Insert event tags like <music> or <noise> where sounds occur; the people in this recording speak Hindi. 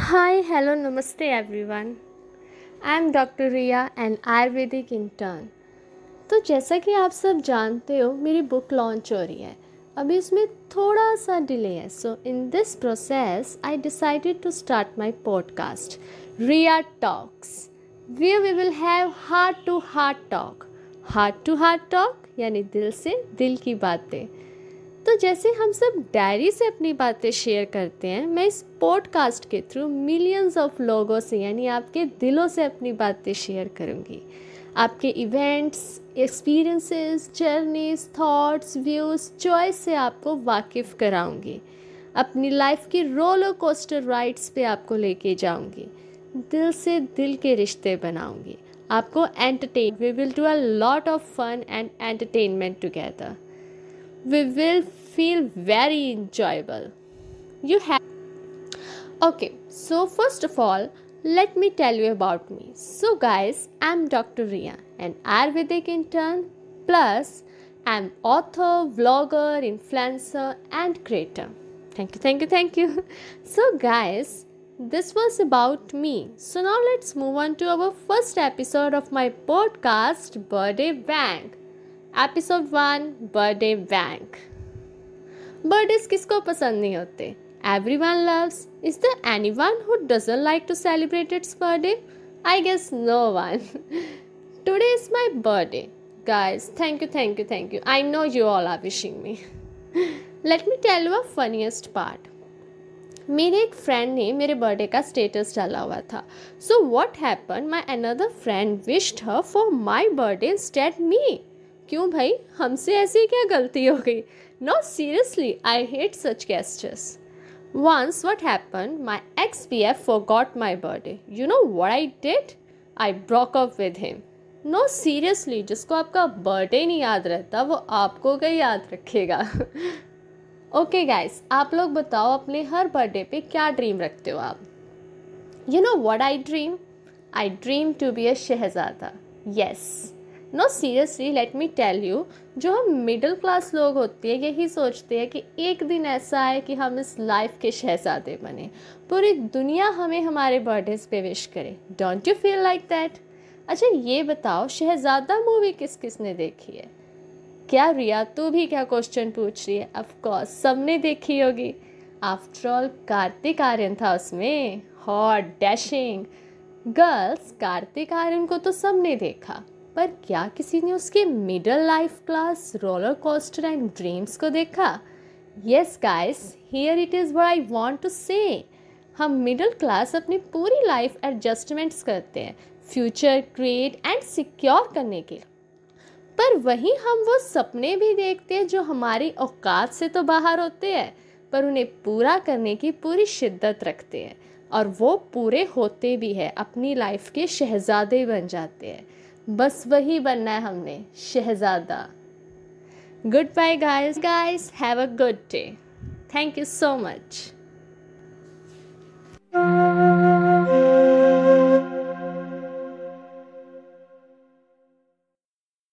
hello, namaste everyone. I am doctor Riya and ayurvedic intern तो जैसा कि आप सब जानते हो मेरी बुक लॉन्च हो रही है। अभी उसमें थोड़ा सा डिले है। So in this process I decided to start my podcast Riya talks way we will have heart to heart talk heart to heart talk यानी दिल से दिल की बातें। तो जैसे हम सब डायरी से अपनी बातें शेयर करते हैं, मैं इस पॉडकास्ट के थ्रू मिलियंस ऑफ़ लोगों से, यानी आपके दिलों से अपनी बातें शेयर करूँगी। आपके events experiences journeys thoughts views choice से आपको वाकिफ़ कराऊँगी। अपनी लाइफ की रोलर कोस्टर राइड्स पे आपको लेके जाऊँगी। दिल से दिल के रिश्ते बनाऊँगी। आपको entertain we will do a lot of fun and entertainment together we will feel very enjoyable. You have Okay, so first of all, let me tell you about me. So guys, I'm Dr. Ria, an Ayurvedic intern plus I'm author, vlogger, influencer and creator. Thank you, thank you, thank you. <laughs> So guys, this was about me. So now let's move on to our first episode of my podcast Birthday Bank. Episode one birthday bank birthdays किसको पसंद नहीं होते? Everyone loves is there anyone who like to celebrate its birthday I guess no one today is my birthday guys thank you thank you thank you I know you all are wishing me. <laughs> Let me tell you a funniest part. मेरे एक फ्रेंड ने मेरे बर्थडे का स्टेटस डाला हुआ था. So what happen my another friend wished her for my birthday state me क्यों भाई? हमसे ऐसी क्या गलती हो गई? No seriously I hate such gestures once what happen my ex B F forgot my birthday you know what I did I broke up with him no seriously जिसको आपका बर्थडे नहीं याद रहता, वो आपको क्या याद रखेगा। <laughs> ओके गाइस आप लोग बताओ अपने हर बर्थडे पे क्या ड्रीम रखते हो आप? You know what I dream I dream to be a shehzada yes no seriously let me tell you जो हम मिडिल क्लास लोग होते हैं, यही सोचते हैं कि एक दिन ऐसा है कि हम इस लाइफ के शहजादे बने। पूरी दुनिया हमें हमारे बर्थडेज पे विश करे। Don't you feel like that अच्छा ये बताओ, शहजादा मूवी किस किस ने देखी है? क्या रिया, तू भी क्या क्वेश्चन पूछ रही है? ऑफकोर्स सबने देखी होगी। आफ्टर ऑल कार्तिक आर्यन था उसमें। Hot dashing girls Kartik Aaryan को तो सबने देखा। पर क्या किसी ने उसके middle life class roller coaster and dreams को देखा? Yes guys here it is वो आई वॉन्ट टू से हम मिडिल क्लास अपनी पूरी लाइफ एडजस्टमेंट्स करते हैं फ्यूचर क्रिएट एंड सिक्योर करने के पर वहीं हम वो सपने भी देखते हैं जो हमारी औकात से तो बाहर होते हैं, पर उन्हें पूरा करने की पूरी शिद्दत रखते हैं और वो पूरे होते भी हैं, अपनी लाइफ के शहजादे बन जाते हैं। बस वही बनना है हमने, Shehzada. Good bye guys guys have a good day thank you so much